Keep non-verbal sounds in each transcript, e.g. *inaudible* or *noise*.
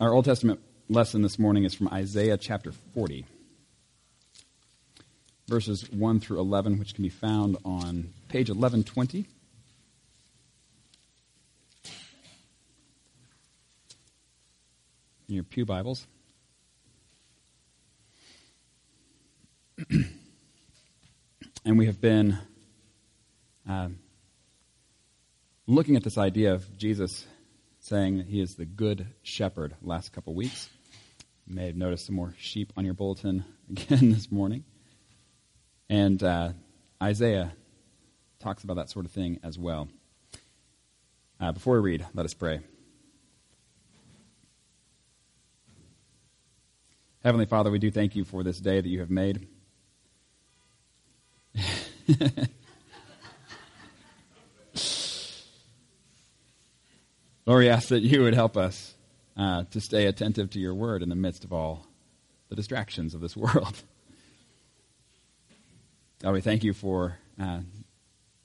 Our Old Testament lesson this morning is from Isaiah chapter 40, verses 1 through 11, which can be found on page 1120. In your Pew Bibles. *clears throat* and we have been uh, looking at this idea of Jesus saying that he is the good shepherd last couple weeks. You may have noticed some more sheep on your bulletin *laughs* again this morning. And uh, Isaiah talks about that sort of thing as well. Uh, before we read, let us pray. Heavenly Father, we do thank you for this day that you have made. *laughs* Lord, we ask that you would help us uh, to stay attentive to your word in the midst of all the distractions of this *laughs* world. God, we thank you for, uh,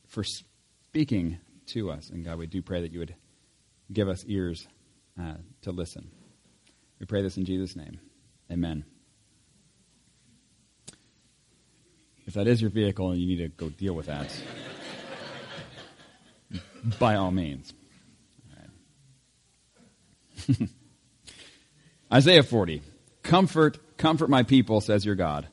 for speaking to us. And God, we do pray that you would give us ears uh, to listen. We pray this in Jesus' name. Amen. If that is your vehicle and you need to go deal with that, *laughs* by all means. *laughs* Isaiah 40. Comfort, comfort my people, says your God.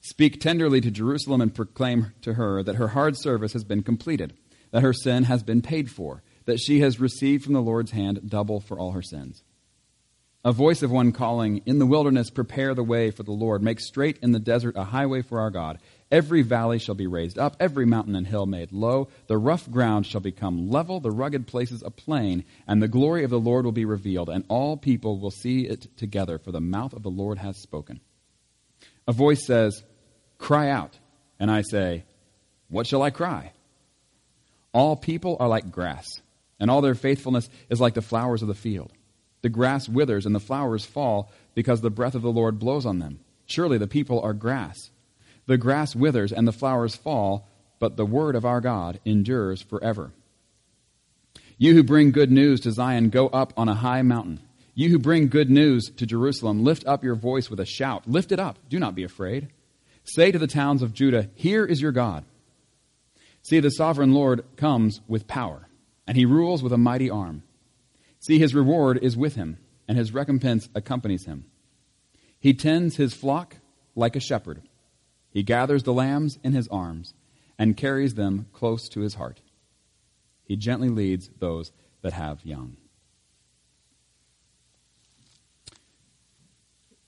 Speak tenderly to Jerusalem and proclaim to her that her hard service has been completed, that her sin has been paid for, that she has received from the Lord's hand double for all her sins. A voice of one calling, In the wilderness, prepare the way for the Lord. Make straight in the desert a highway for our God. Every valley shall be raised up, every mountain and hill made low. The rough ground shall become level, the rugged places a plain, and the glory of the Lord will be revealed, and all people will see it together, for the mouth of the Lord has spoken. A voice says, Cry out. And I say, What shall I cry? All people are like grass, and all their faithfulness is like the flowers of the field. The grass withers and the flowers fall because the breath of the Lord blows on them. Surely the people are grass. The grass withers and the flowers fall, but the word of our God endures forever. You who bring good news to Zion, go up on a high mountain. You who bring good news to Jerusalem, lift up your voice with a shout. Lift it up. Do not be afraid. Say to the towns of Judah, Here is your God. See, the sovereign Lord comes with power, and he rules with a mighty arm. See, his reward is with him, and his recompense accompanies him. He tends his flock like a shepherd. He gathers the lambs in his arms and carries them close to his heart. He gently leads those that have young.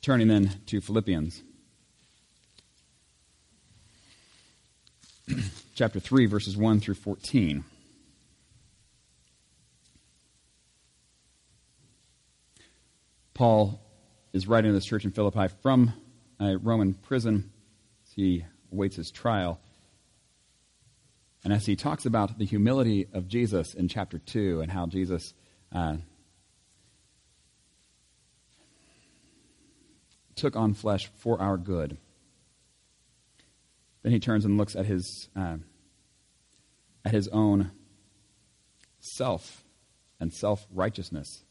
Turning then to Philippians. *clears throat* Chapter 3, verses 1 through 14. Paul is writing to this church in Philippi from a Roman prison he awaits his trial. And as he talks about the humility of Jesus in chapter 2 and how Jesus uh, took on flesh for our good, then he turns and looks at his, uh, at his own self and self righteousness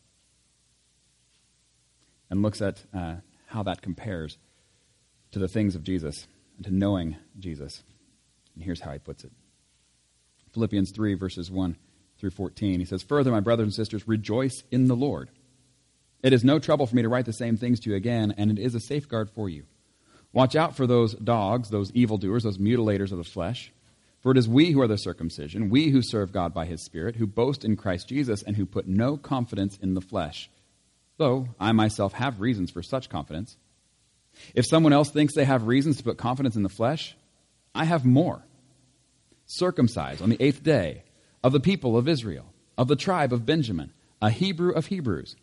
and looks at uh, how that compares to the things of Jesus to knowing Jesus. And here's how he puts it Philippians 3, verses 1 through 14. He says, Further, my brothers and sisters, rejoice in the Lord. It is no trouble for me to write the same things to you again, and it is a safeguard for you. Watch out for those dogs, those evildoers, those mutilators of the flesh. For it is we who are the circumcision, we who serve God by his Spirit, who boast in Christ Jesus, and who put no confidence in the flesh. Though I myself have reasons for such confidence. If someone else thinks they have reasons to put confidence in the flesh, I have more. Circumcised on the eighth day, of the people of Israel, of the tribe of Benjamin, a Hebrew of Hebrews.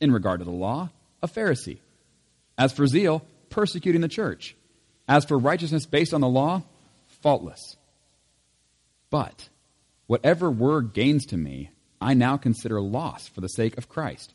In regard to the law, a Pharisee. As for zeal, persecuting the church. As for righteousness based on the law, faultless. But whatever were gains to me, I now consider loss for the sake of Christ.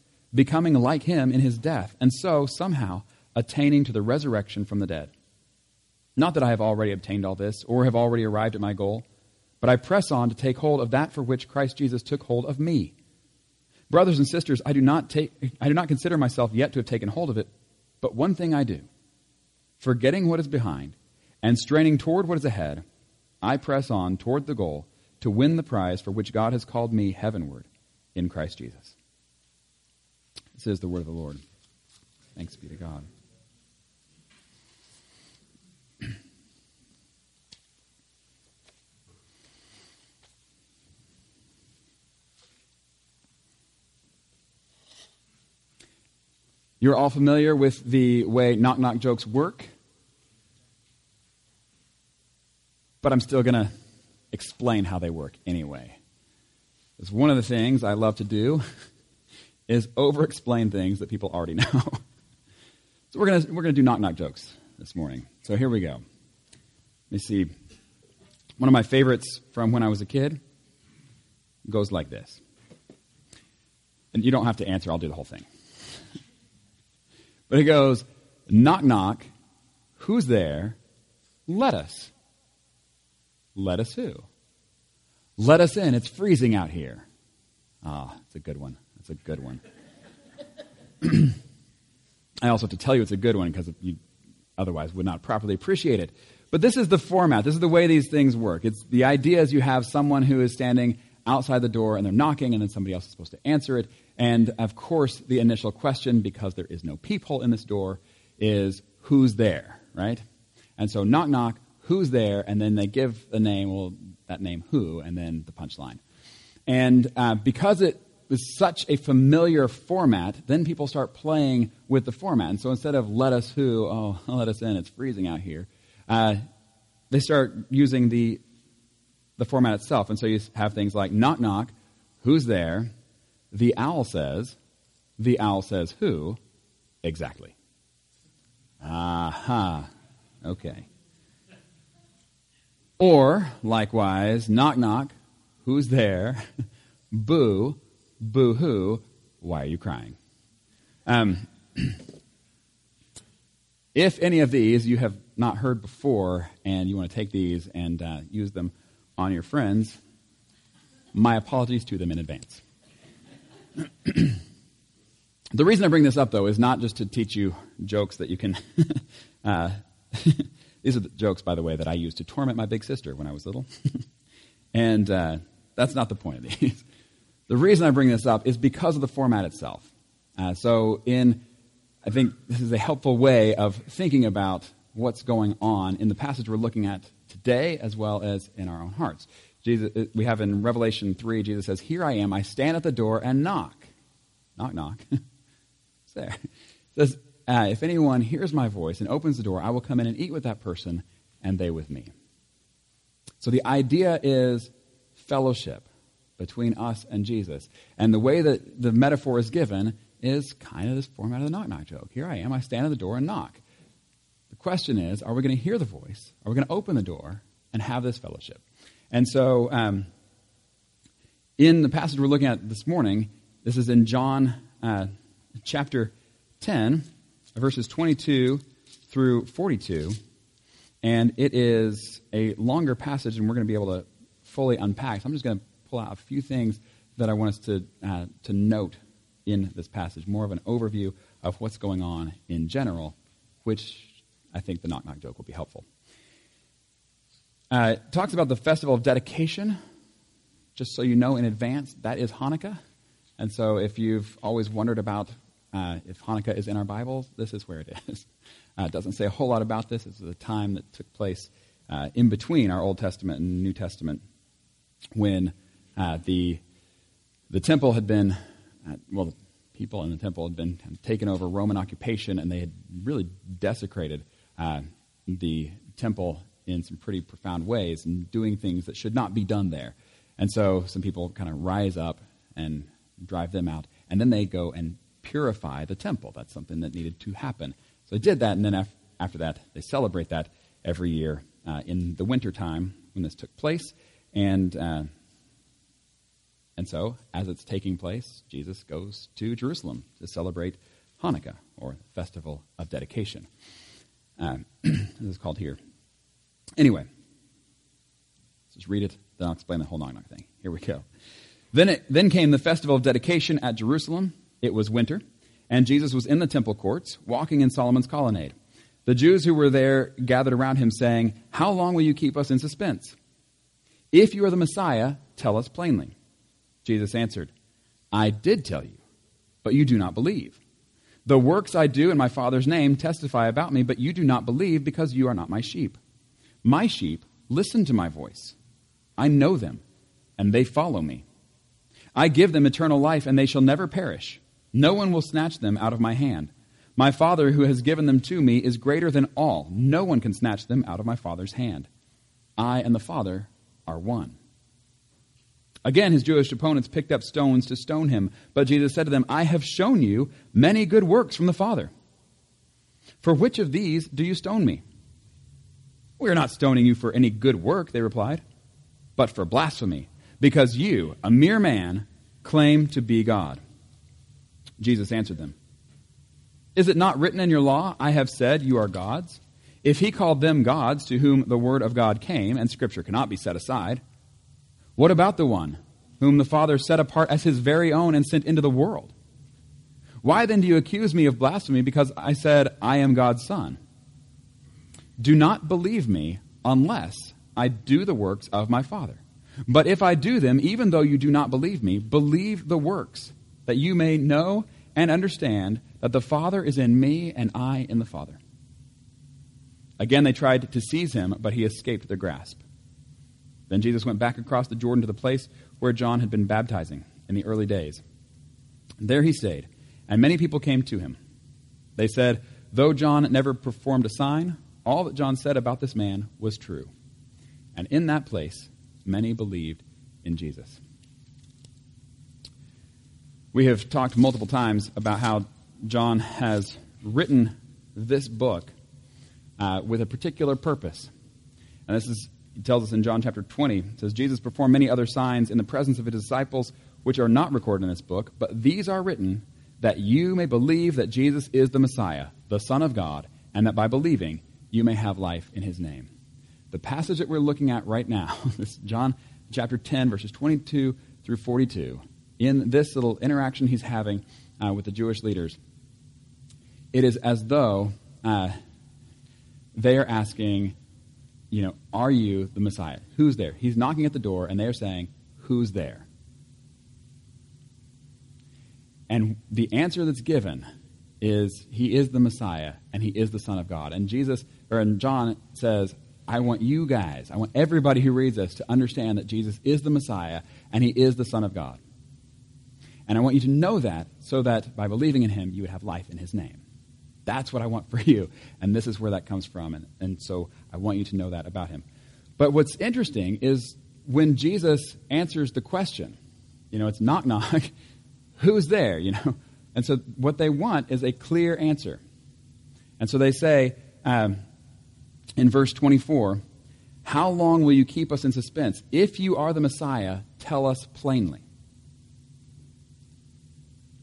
becoming like him in his death, and so, somehow, attaining to the resurrection from the dead. Not that I have already obtained all this, or have already arrived at my goal, but I press on to take hold of that for which Christ Jesus took hold of me. Brothers and sisters, I do not, take, I do not consider myself yet to have taken hold of it, but one thing I do. Forgetting what is behind and straining toward what is ahead, I press on toward the goal to win the prize for which God has called me heavenward in Christ Jesus. Is the word of the Lord. Thanks be to God. You're all familiar with the way knock knock jokes work. But I'm still going to explain how they work anyway. It's one of the things I love to do *laughs* is over explain things that people already know. *laughs* so we're going we're to do knock knock jokes this morning. So here we go. Let me see. One of my favorites from when I was a kid goes like this. And you don't have to answer, I'll do the whole thing. But it goes, knock, knock. Who's there? Let us. Let us who? Let us in. It's freezing out here. Ah, it's a good one. A good one. *clears throat* I also have to tell you it's a good one because you otherwise would not properly appreciate it. But this is the format. This is the way these things work. It's the idea is you have someone who is standing outside the door and they're knocking, and then somebody else is supposed to answer it. And of course, the initial question, because there is no peephole in this door, is who's there, right? And so, knock, knock, who's there? And then they give the name, well, that name who, and then the punchline. And uh, because it was such a familiar format, then people start playing with the format. And so instead of let us who, oh, *laughs* let us in, it's freezing out here, uh, they start using the the format itself. And so you have things like knock, knock, who's there? The owl says, the owl says who? Exactly. Aha. Okay. Or, likewise, knock, knock, who's there? *laughs* Boo, boo hoo, why are you crying? Um, *clears throat* if any of these you have not heard before and you want to take these and uh, use them on your friends, my apologies to them in advance. *clears throat* the reason I bring this up, though, is not just to teach you jokes that you can. *laughs* uh, *laughs* these are the jokes, by the way, that I used to torment my big sister when I was little. *laughs* and uh, that's not the point of these. The reason I bring this up is because of the format itself. Uh, so, in I think this is a helpful way of thinking about what's going on in the passage we're looking at today as well as in our own hearts. Jesus, uh, we have in Revelation 3, Jesus says, Here I am, I stand at the door and knock. Knock, knock. *laughs* it's there. It says, uh, If anyone hears my voice and opens the door, I will come in and eat with that person and they with me. So the idea is fellowship between us and Jesus. And the way that the metaphor is given is kind of this format of the knock knock joke. Here I am, I stand at the door and knock. The question is, are we going to hear the voice? Are we going to open the door and have this fellowship? And so, um, in the passage we're looking at this morning, this is in John uh, chapter 10, verses 22 through 42. And it is a longer passage, and we're going to be able to fully unpack. So I'm just going to pull out a few things that I want us to, uh, to note in this passage, more of an overview of what's going on in general, which I think the knock knock joke will be helpful. Uh, it talks about the festival of dedication. Just so you know in advance, that is Hanukkah. And so if you've always wondered about uh, if Hanukkah is in our Bibles, this is where it is. *laughs* Uh, it doesn't say a whole lot about this. Is a time that took place uh, in between our Old Testament and New Testament when uh, the, the temple had been, uh, well, the people in the temple had been taken over Roman occupation and they had really desecrated uh, the temple in some pretty profound ways and doing things that should not be done there. And so some people kind of rise up and drive them out. And then they go and purify the temple. That's something that needed to happen. So they did that, and then af- after that, they celebrate that every year uh, in the wintertime when this took place. And, uh, and so, as it's taking place, Jesus goes to Jerusalem to celebrate Hanukkah, or Festival of Dedication. Uh, *clears throat* this is called here. Anyway, let's just read it, then I'll explain the whole knock knock thing. Here we go. Then, it, then came the festival of dedication at Jerusalem. It was winter, and Jesus was in the temple courts, walking in Solomon's colonnade. The Jews who were there gathered around him, saying, How long will you keep us in suspense? If you are the Messiah, tell us plainly. Jesus answered, I did tell you, but you do not believe. The works I do in my Father's name testify about me, but you do not believe because you are not my sheep. My sheep listen to my voice. I know them, and they follow me. I give them eternal life, and they shall never perish. No one will snatch them out of my hand. My Father, who has given them to me, is greater than all. No one can snatch them out of my Father's hand. I and the Father are one. Again, his Jewish opponents picked up stones to stone him, but Jesus said to them, I have shown you many good works from the Father. For which of these do you stone me? We are not stoning you for any good work, they replied, but for blasphemy, because you, a mere man, claim to be God. Jesus answered them, Is it not written in your law, I have said you are gods? If he called them gods to whom the word of God came, and scripture cannot be set aside, what about the one whom the Father set apart as his very own and sent into the world? Why then do you accuse me of blasphemy because I said, I am God's Son? Do not believe me unless I do the works of my Father. But if I do them, even though you do not believe me, believe the works, that you may know and understand that the Father is in me and I in the Father. Again, they tried to seize him, but he escaped their grasp. Then Jesus went back across the Jordan to the place where John had been baptizing in the early days. There he stayed, and many people came to him. They said, Though John never performed a sign, all that John said about this man was true. And in that place, many believed in Jesus. We have talked multiple times about how John has written this book uh, with a particular purpose. And this is, he tells us in John chapter 20, it says, Jesus performed many other signs in the presence of his disciples, which are not recorded in this book, but these are written that you may believe that Jesus is the Messiah, the Son of God, and that by believing you may have life in his name. The passage that we're looking at right now, *laughs* this John chapter 10, verses 22 through 42, in this little interaction he's having uh, with the Jewish leaders, it is as though uh, they are asking, you know, are you the Messiah? Who's there? He's knocking at the door, and they're saying, who's there? And the answer that's given is he is the Messiah and he is the Son of God. And Jesus or and John says, I want you guys, I want everybody who reads this to understand that Jesus is the Messiah and he is the Son of God. And I want you to know that so that by believing in him, you would have life in his name. That's what I want for you. And this is where that comes from. And, and so I want you to know that about him. But what's interesting is when Jesus answers the question, you know, it's knock *laughs* knock, who's there, you know? And so what they want is a clear answer. And so they say, um, in verse 24, How long will you keep us in suspense? If you are the Messiah, tell us plainly.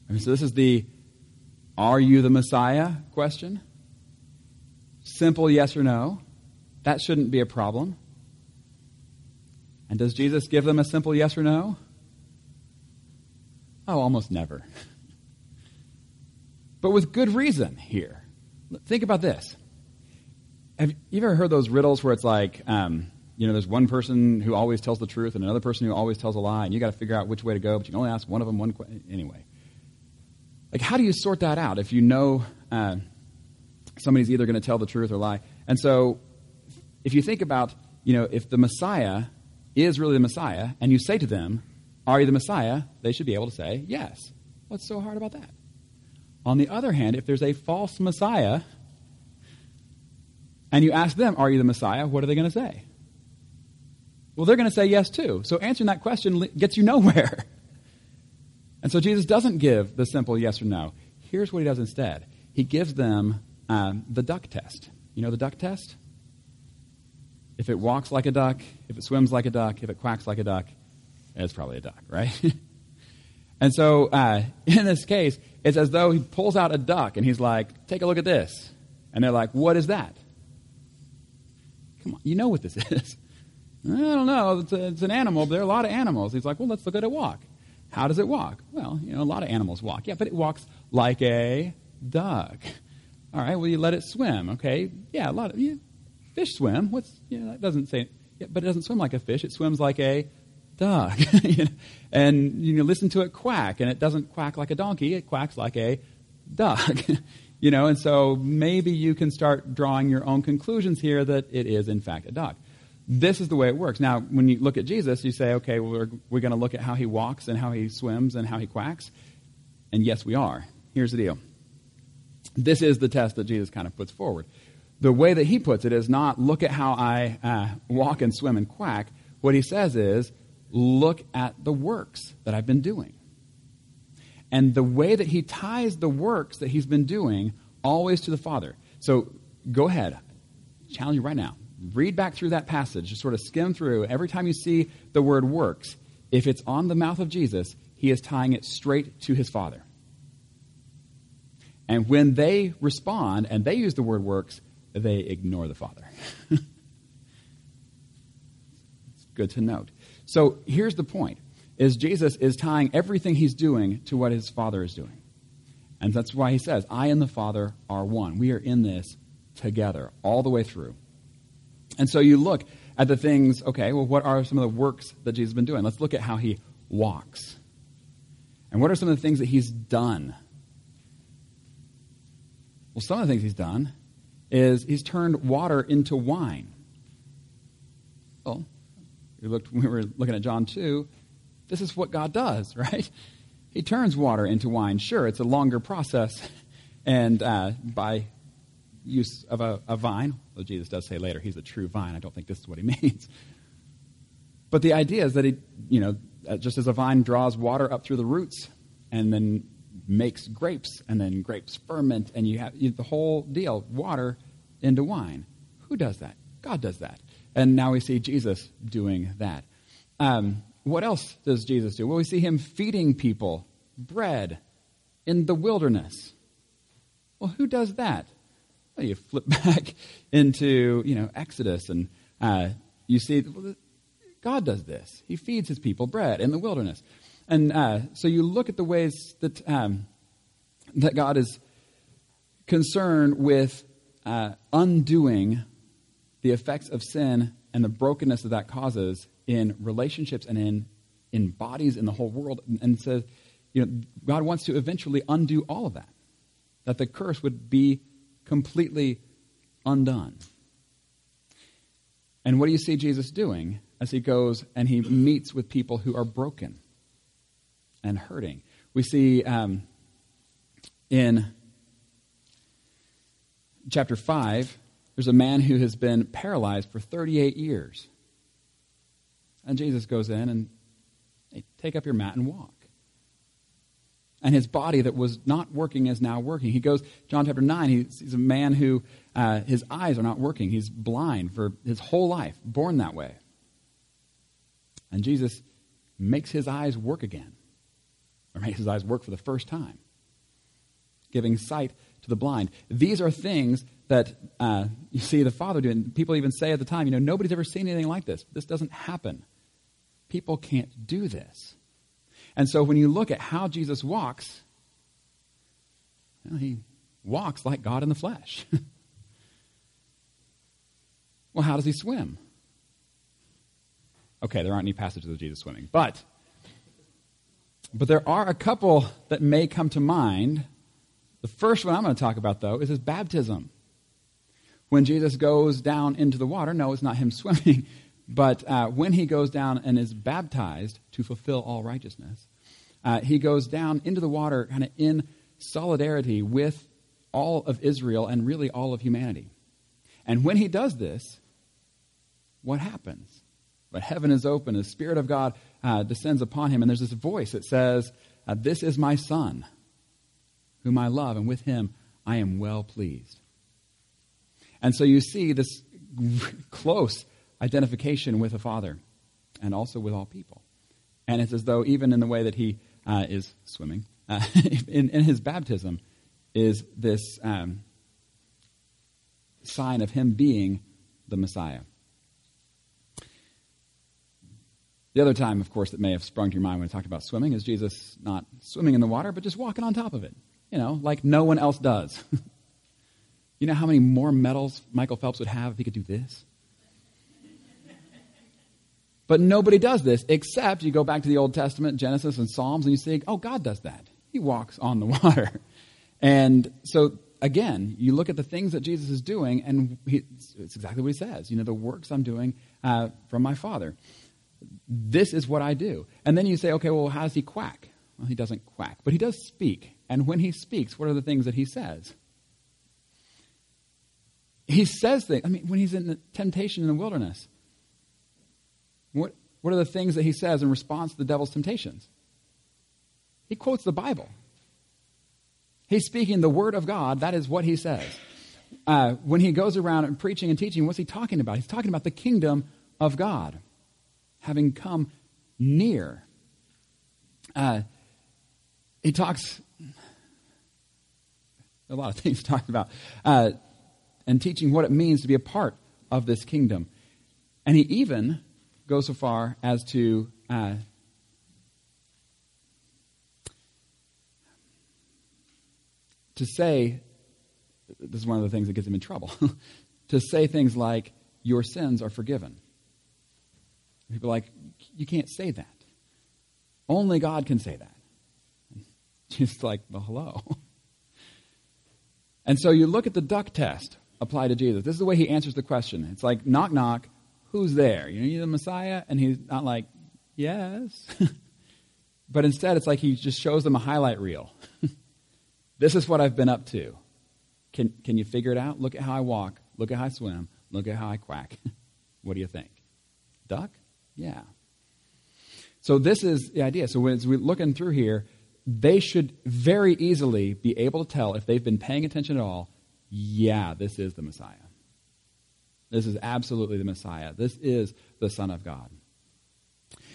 I mean, so this is the Are you the Messiah question? Simple yes or no. That shouldn't be a problem. And does Jesus give them a simple yes or no? Oh, almost never. *laughs* but with good reason here. Think about this. Have you ever heard those riddles where it's like, um, you know, there's one person who always tells the truth and another person who always tells a lie, and you got to figure out which way to go, but you can only ask one of them one question. Anyway, like, how do you sort that out if you know uh, somebody's either going to tell the truth or lie? And so, if you think about, you know, if the Messiah is really the Messiah, and you say to them, "Are you the Messiah?" They should be able to say, "Yes." What's so hard about that? On the other hand, if there's a false Messiah and you ask them, Are you the Messiah? What are they going to say? Well, they're going to say yes too. So answering that question gets you nowhere. *laughs* And so Jesus doesn't give the simple yes or no. here's what he does instead he gives them um, the duck test. You know the duck test? If it walks like a duck, if it swims like a duck, if it quacks like a duck, it's probably a duck, right? *laughs* and so uh, *laughs* in this case, it's as though he pulls out a duck and he's like, take a look at this. And they're like, what is that? Come on, you know what this *laughs* is. I don't know. It's, a, it's an animal, but there are a lot of animals. He's like, well, let's look at it walk. How does it walk? Well, you know, a lot of animals walk. Yeah, but it walks like a duck. All right, well, you let it swim. Okay, yeah, a lot of yeah, fish swim. What's you know, that doesn't say, yeah, but it doesn't swim like a fish. It swims like a duck. *laughs* and you know, listen to it quack, and it doesn't quack like a donkey. It quacks like a duck. *laughs* you know, and so maybe you can start drawing your own conclusions here that it is in fact a duck. This is the way it works. Now, when you look at Jesus, you say, okay, well, we're, we're going to look at how he walks and how he swims and how he quacks. And yes, we are. Here's the deal. This is the test that Jesus kind of puts forward. The way that he puts it is not look at how I uh, walk and swim and quack. What he says is look at the works that I've been doing. And the way that he ties the works that he's been doing always to the Father. So go ahead, challenge you right now. Read back through that passage, just sort of skim through. Every time you see the word works, if it's on the mouth of Jesus, he is tying it straight to his Father. And when they respond and they use the word works, they ignore the Father. *laughs* it's good to note. So here's the point is Jesus is tying everything he's doing to what his Father is doing. And that's why he says, I and the Father are one. We are in this together all the way through. And so you look at the things, okay, well, what are some of the works that Jesus has been doing? Let's look at how he walks. And what are some of the things that he's done? Well, some of the things he's done is he's turned water into wine. Well, we looked *laughs* we were looking at John 2. This is what God does, *laughs* right? He turns water into wine. Sure, it's a longer process, *laughs* and uh, by use of a, a vine, well, Jesus does say later he's a true vine. I don't think this is what he *laughs* means. But the idea is that he, you know, uh, just as a vine draws water up through the roots and then makes grapes, and then grapes ferment, and you have you, the whole deal, water into wine. Who does that? God does that. And now we see Jesus doing that. Um, what else does Jesus do? Well, we see him feeding people bread in the wilderness. Well, who does that? You flip *laughs* back into you know Exodus, and uh, you see God does this. He feeds his people bread in the wilderness, and uh, so you look at the ways that um, that God is concerned with uh, undoing the effects of sin and the brokenness that that causes in relationships and in, in bodies in the whole world. And, and says, you know, God wants to eventually undo all of that, that the curse would be completely undone. And what do you see Jesus doing as he goes and he meets with people who are broken and hurting? We see um, in chapter 5, there's a man who has been paralyzed for 38 years. And Jesus goes in and hey, take up your mat and walk. And his body that was not working is now working. He goes, John chapter 9, he's a man who uh, his eyes are not working. He's blind for his whole life, born that way. And Jesus makes his eyes work again, or makes his eyes work for the first time, giving sight to the blind. These are things that uh, you see the Father doing. People even say at the time, you know, nobody's ever seen anything like this. This doesn't happen. People can't do this. And so when you look at how Jesus walks, well, he walks like God in the flesh. *laughs* well, how does he swim? Okay, there aren't any passages of Jesus swimming, but but there are a couple that may come to mind the first one I'm going to talk about, though, is his baptism. When Jesus goes down into the water, no, it's not him *laughs* swimming, but uh, when he goes down and is baptized to fulfill all righteousness, uh, he goes down into the water kind of in solidarity with all of Israel and really all of humanity. And when he does this, what happens? But heaven is open, the Spirit of God uh, descends upon him, and there's this voice that says, uh, This is my son whom I love, and with him I am well pleased. And so you see this *laughs* close identification with the Father and also with all people. And it's as though, even in the way that he uh, is swimming, uh, *laughs* in, in, his baptism, is this um, sign of him being the Messiah. The other time, of course, that may have sprung to your mind when I talked about swimming is Jesus not swimming in the water, but just walking on top of it, you know, like no one else does. *laughs* you know how many more medals Michael Phelps would have if he could do this? But nobody does this except you go back to the Old Testament, Genesis and Psalms, and you say, oh, God does that. He walks on the *laughs* water. And so, again, you look at the things that Jesus is doing, and he, it's exactly what he says. You know, the works I'm doing uh, from my Father. This is what I do. And then you say, okay, well, how does he quack? Well, he doesn't quack, but he does speak. And when he speaks, what are the things that he says? He says things. I mean, when he's in the temptation in the wilderness, what, are the things that he says in response to the devil's temptations? He quotes the Bible. He's speaking the word of God. That is what he says. Uh, when he goes around and preaching and teaching, what's he talking about? He's talking about the kingdom of God having come near. Uh, he talks a lot of *laughs* things to talk about uh, and teaching what it means to be a part of this kingdom. And he even go so far as to uh, to say this is one of the things that gets him in trouble *laughs* to say things like your sins are forgiven. People are like you can't say that. Only god can say that. *laughs* Just like well hello. *laughs* And so you look at the duck test applied to jesus. This is the way he answers the question. It's like knock knock who's there? You know, you the Messiah? And he's not like, yes. *laughs* but instead, it's like he just shows them a highlight reel. *laughs* this is what I've been up to. Can, can you figure it out? Look at how I walk. Look at how I swim. Look at how I quack. *laughs* what do you think? Duck? Yeah. So this is the idea. So as we're looking through here, they should very easily be able to tell if they've been paying attention at all, yeah, this is the Messiah. This is absolutely the Messiah. This is the Son of God.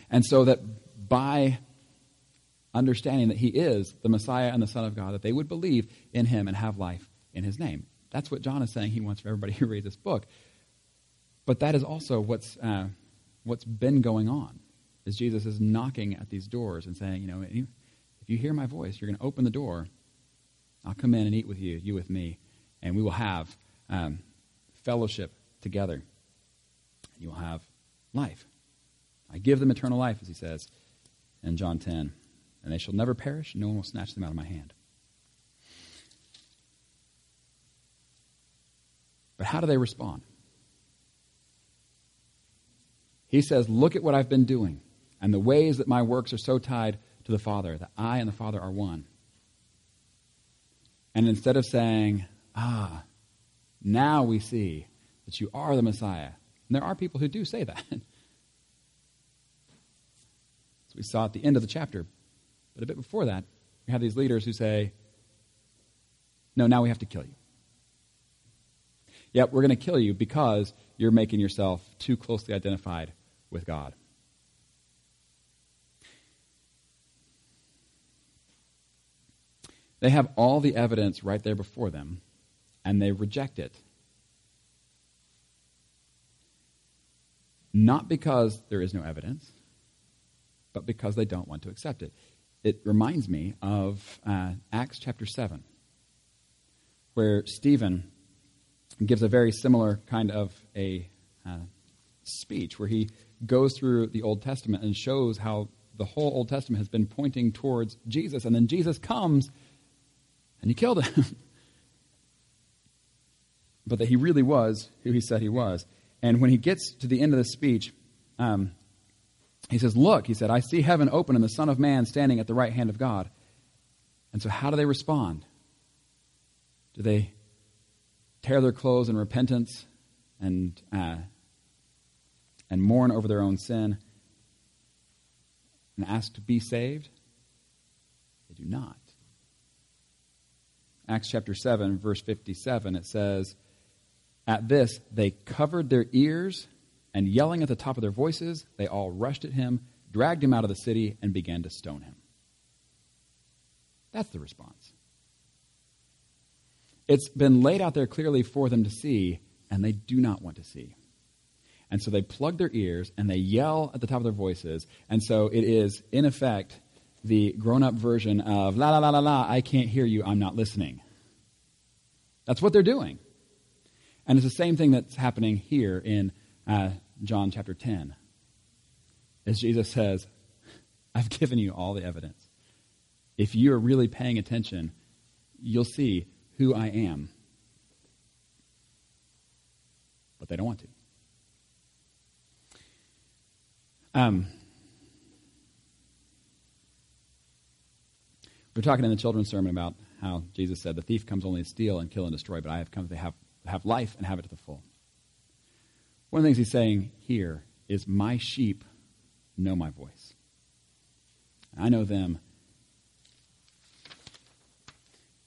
And so that by understanding that he is the Messiah and the Son of God, that they would believe in him and have life in his name. That's what John is saying he wants for everybody *laughs* who reads this book. But that is also what's, uh, what's been going on, is Jesus is knocking at these doors and saying, you know, if you hear my voice, you're going to open the door. I'll come in and eat with you, you with me, and we will have um, fellowship together. And You will have life. I give them eternal life, as he says in John 10, and they shall never perish, no one will snatch them out of my hand. But how do they respond? He says, Look at what I've been doing, and the ways that my works are so tied to the Father, that I and the Father are one. And instead of saying, Ah, now we see that you are the Messiah. And there are people who do say that. *laughs* As we saw at the end of the chapter. But a bit before that, we have these leaders who say, No, now we have to kill you. Yep, we're going to kill you because you're making yourself too closely identified with God. They have all the evidence right there before them, and they reject it not because there is no evidence, but because they don't want to accept it. It reminds me of uh, Acts chapter 7, where Stephen gives a very similar kind of a uh, speech where he goes through the Old Testament and shows how the whole Old Testament has been pointing towards Jesus, and then Jesus comes and he killed him. *laughs* but that he really was who he said he was. And when he gets to the end of the speech, um, he says, Look, he said, I see heaven open and the Son of Man standing at the right hand of God. And so, how do they respond? Do they tear their clothes in repentance and, uh, and mourn over their own sin and ask to be saved? They do not. Acts chapter 7, verse 57, it says, At this, they covered their ears, and yelling at the top of their voices, they all rushed at him, dragged him out of the city, and began to stone him. That's the response. It's been laid out there clearly for them to see, and they do not want to see. And so they plug their ears and they yell at the top of their voices. And so it is, in effect, the grown up version of la la la la la, I can't hear you, I'm not listening. That's what they're doing. And it's the same thing that's happening here in uh, John chapter 10. As Jesus says, *laughs* I've given you all the evidence. If you're really paying attention, you'll see who I am. But they don't want to. Um, we are talking in the children's sermon about how Jesus said, The thief comes only to steal and kill and destroy, but I have come to have, have life and have it to the full. One of the things he's saying here is, My sheep know my voice. I know them,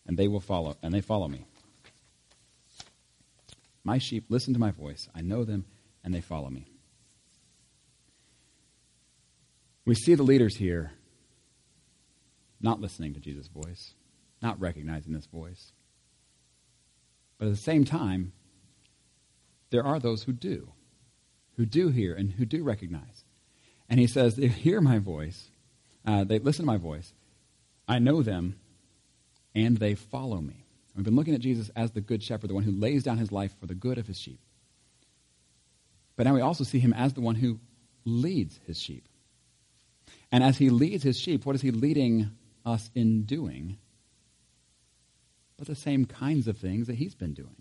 and they will follow, and they follow me. My sheep listen to my voice. I know them, and they follow me. We see the leaders here not listening to Jesus' voice, not recognizing this voice. But at the same time, there are those who do, who do hear and who do recognize. And he says, They hear my voice, uh, they listen to my voice, I know them, and they follow me. We've been looking at Jesus as the good shepherd, the one who lays down his life for the good of his sheep. But now we also see him as the one who leads his sheep. And as he leads his sheep, what is he leading us in doing? But the same kinds of things that he's been doing.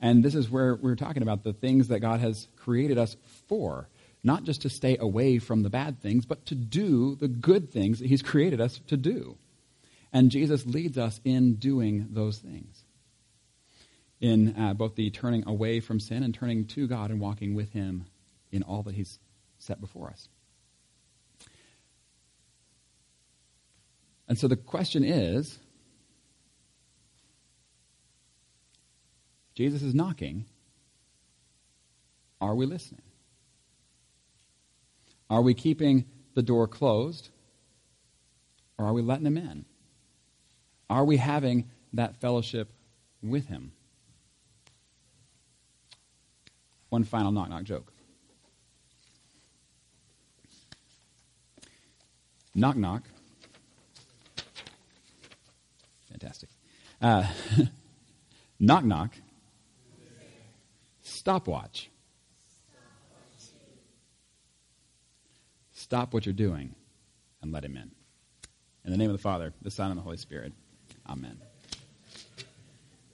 And this is where we're talking about the things that God has created us for. Not just to stay away from the bad things, but to do the good things that he's created us to do. And Jesus leads us in doing those things. In uh, both the turning away from sin and turning to God and walking with him in all that he's set before us. And so the question is Jesus is knocking. Are we listening? Are we keeping the door closed? Or are we letting him in? Are we having that fellowship with him? One final knock knock joke. Knock knock. Fantastic. Uh, *laughs* knock knock. Stopwatch. Stop what you're doing and let him in. In the name of the Father, the Son, and the Holy Spirit. Amen.